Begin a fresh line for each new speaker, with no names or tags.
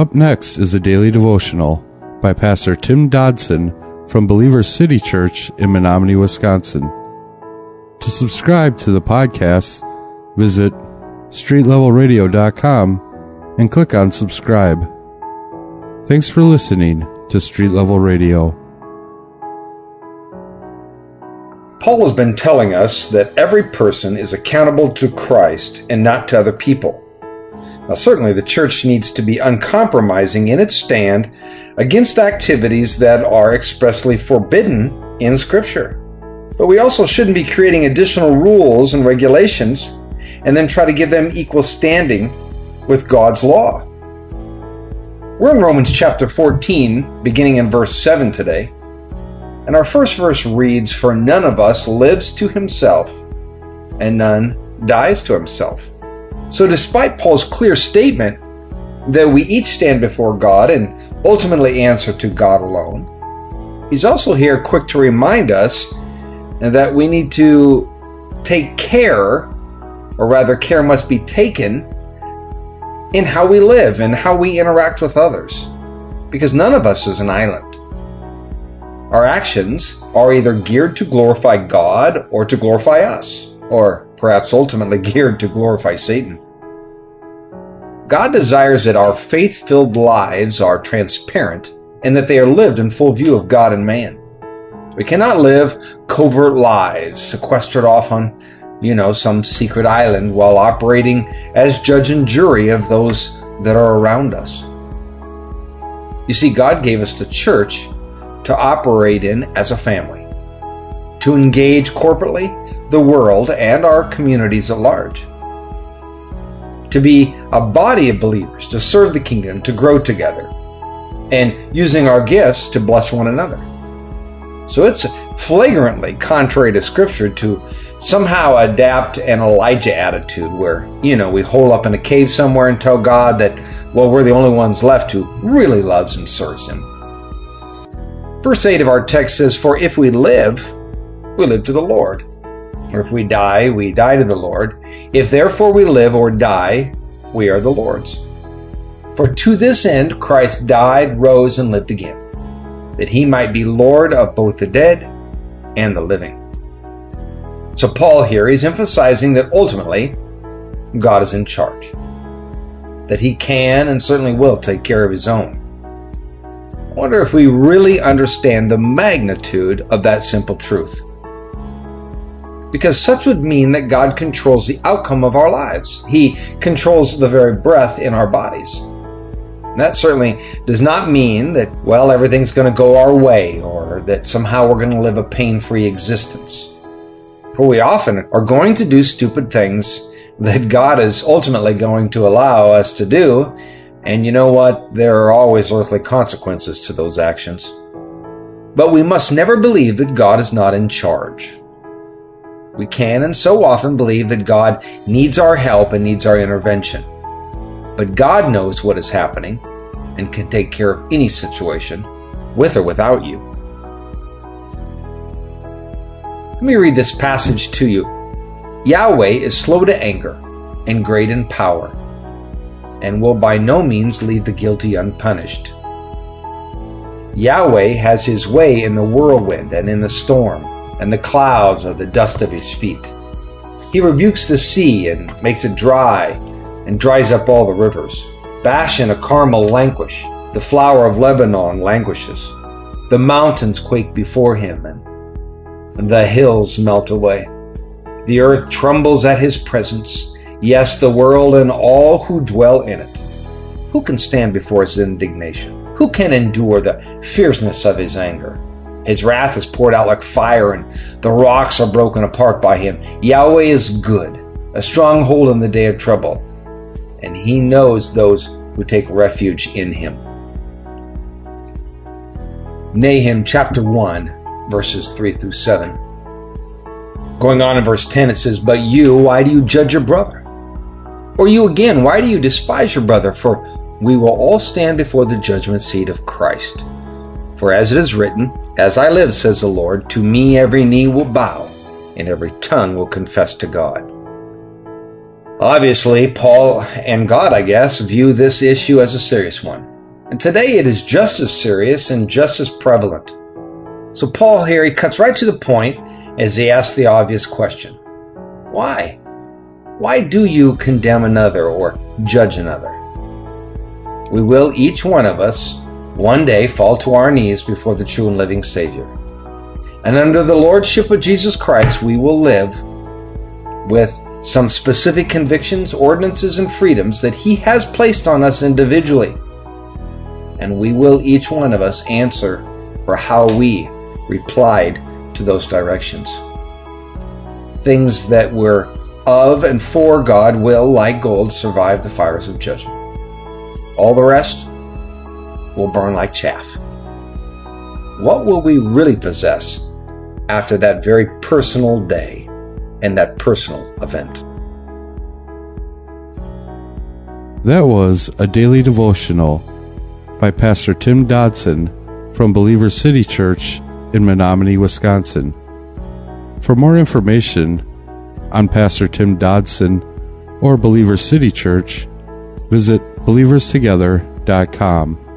Up next is a daily devotional by Pastor Tim Dodson from Believer City Church in Menominee, Wisconsin. To subscribe to the podcast, visit streetlevelradio.com and click on subscribe. Thanks for listening to Street Level Radio.
Paul has been telling us that every person is accountable to Christ and not to other people. Now, certainly the church needs to be uncompromising in its stand against activities that are expressly forbidden in Scripture. But we also shouldn't be creating additional rules and regulations and then try to give them equal standing with God's law. We're in Romans chapter 14, beginning in verse 7 today. And our first verse reads For none of us lives to himself, and none dies to himself. So, despite Paul's clear statement that we each stand before God and ultimately answer to God alone, he's also here quick to remind us that we need to take care, or rather, care must be taken in how we live and how we interact with others. Because none of us is an island. Our actions are either geared to glorify God or to glorify us, or perhaps ultimately geared to glorify Satan. God desires that our faith filled lives are transparent and that they are lived in full view of God and man. We cannot live covert lives, sequestered off on, you know, some secret island while operating as judge and jury of those that are around us. You see, God gave us the church to operate in as a family, to engage corporately the world and our communities at large, to be a body of believers, to serve the kingdom, to grow together, and using our gifts to bless one another. So it's flagrantly contrary to Scripture to somehow adapt an Elijah attitude where, you know, we hole up in a cave somewhere and tell God that, well, we're the only ones left who really loves and serves Him. Verse 8 of our text says, For if we live, we live to the Lord. Or if we die, we die to the Lord. If therefore we live or die, we are the Lord's. For to this end Christ died, rose, and lived again, that he might be Lord of both the dead and the living. So Paul here is emphasizing that ultimately God is in charge, that he can and certainly will take care of his own. I wonder if we really understand the magnitude of that simple truth. Because such would mean that God controls the outcome of our lives. He controls the very breath in our bodies. That certainly does not mean that, well, everything's going to go our way or that somehow we're going to live a pain free existence. For we often are going to do stupid things that God is ultimately going to allow us to do and you know what? There are always earthly consequences to those actions. But we must never believe that God is not in charge. We can and so often believe that God needs our help and needs our intervention. But God knows what is happening and can take care of any situation, with or without you. Let me read this passage to you. Yahweh is slow to anger and great in power and will by no means leave the guilty unpunished. Yahweh has his way in the whirlwind and in the storm, and the clouds are the dust of his feet. He rebukes the sea and makes it dry, and dries up all the rivers. Bashan and Carmel languish, the flower of Lebanon languishes. The mountains quake before him, and the hills melt away. The earth trembles at his presence yes, the world and all who dwell in it. Who can stand before his indignation? Who can endure the fierceness of his anger? His wrath is poured out like fire, and the rocks are broken apart by him. Yahweh is good, a stronghold in the day of trouble, and he knows those who take refuge in him. Nahum chapter 1, verses 3 through 7. Going on in verse 10, it says, But you, why do you judge your brother? Or you again, why do you despise your brother? For we will all stand before the judgment seat of Christ. For as it is written, As I live, says the Lord, to me every knee will bow, and every tongue will confess to God. Obviously, Paul and God, I guess, view this issue as a serious one. And today it is just as serious and just as prevalent. So, Paul here, he cuts right to the point as he asks the obvious question Why? Why do you condemn another or judge another? We will, each one of us, one day fall to our knees before the true and living Savior. And under the Lordship of Jesus Christ, we will live with some specific convictions, ordinances, and freedoms that He has placed on us individually. And we will, each one of us, answer for how we replied to those directions. Things that were of and for God will, like gold, survive the fires of judgment. All the rest will burn like chaff. What will we really possess after that very personal day and that personal event?
That was a daily devotional by Pastor Tim Dodson from Believer City Church in Menominee, Wisconsin. For more information on Pastor Tim Dodson or Believer City Church, visit believerstogether.com.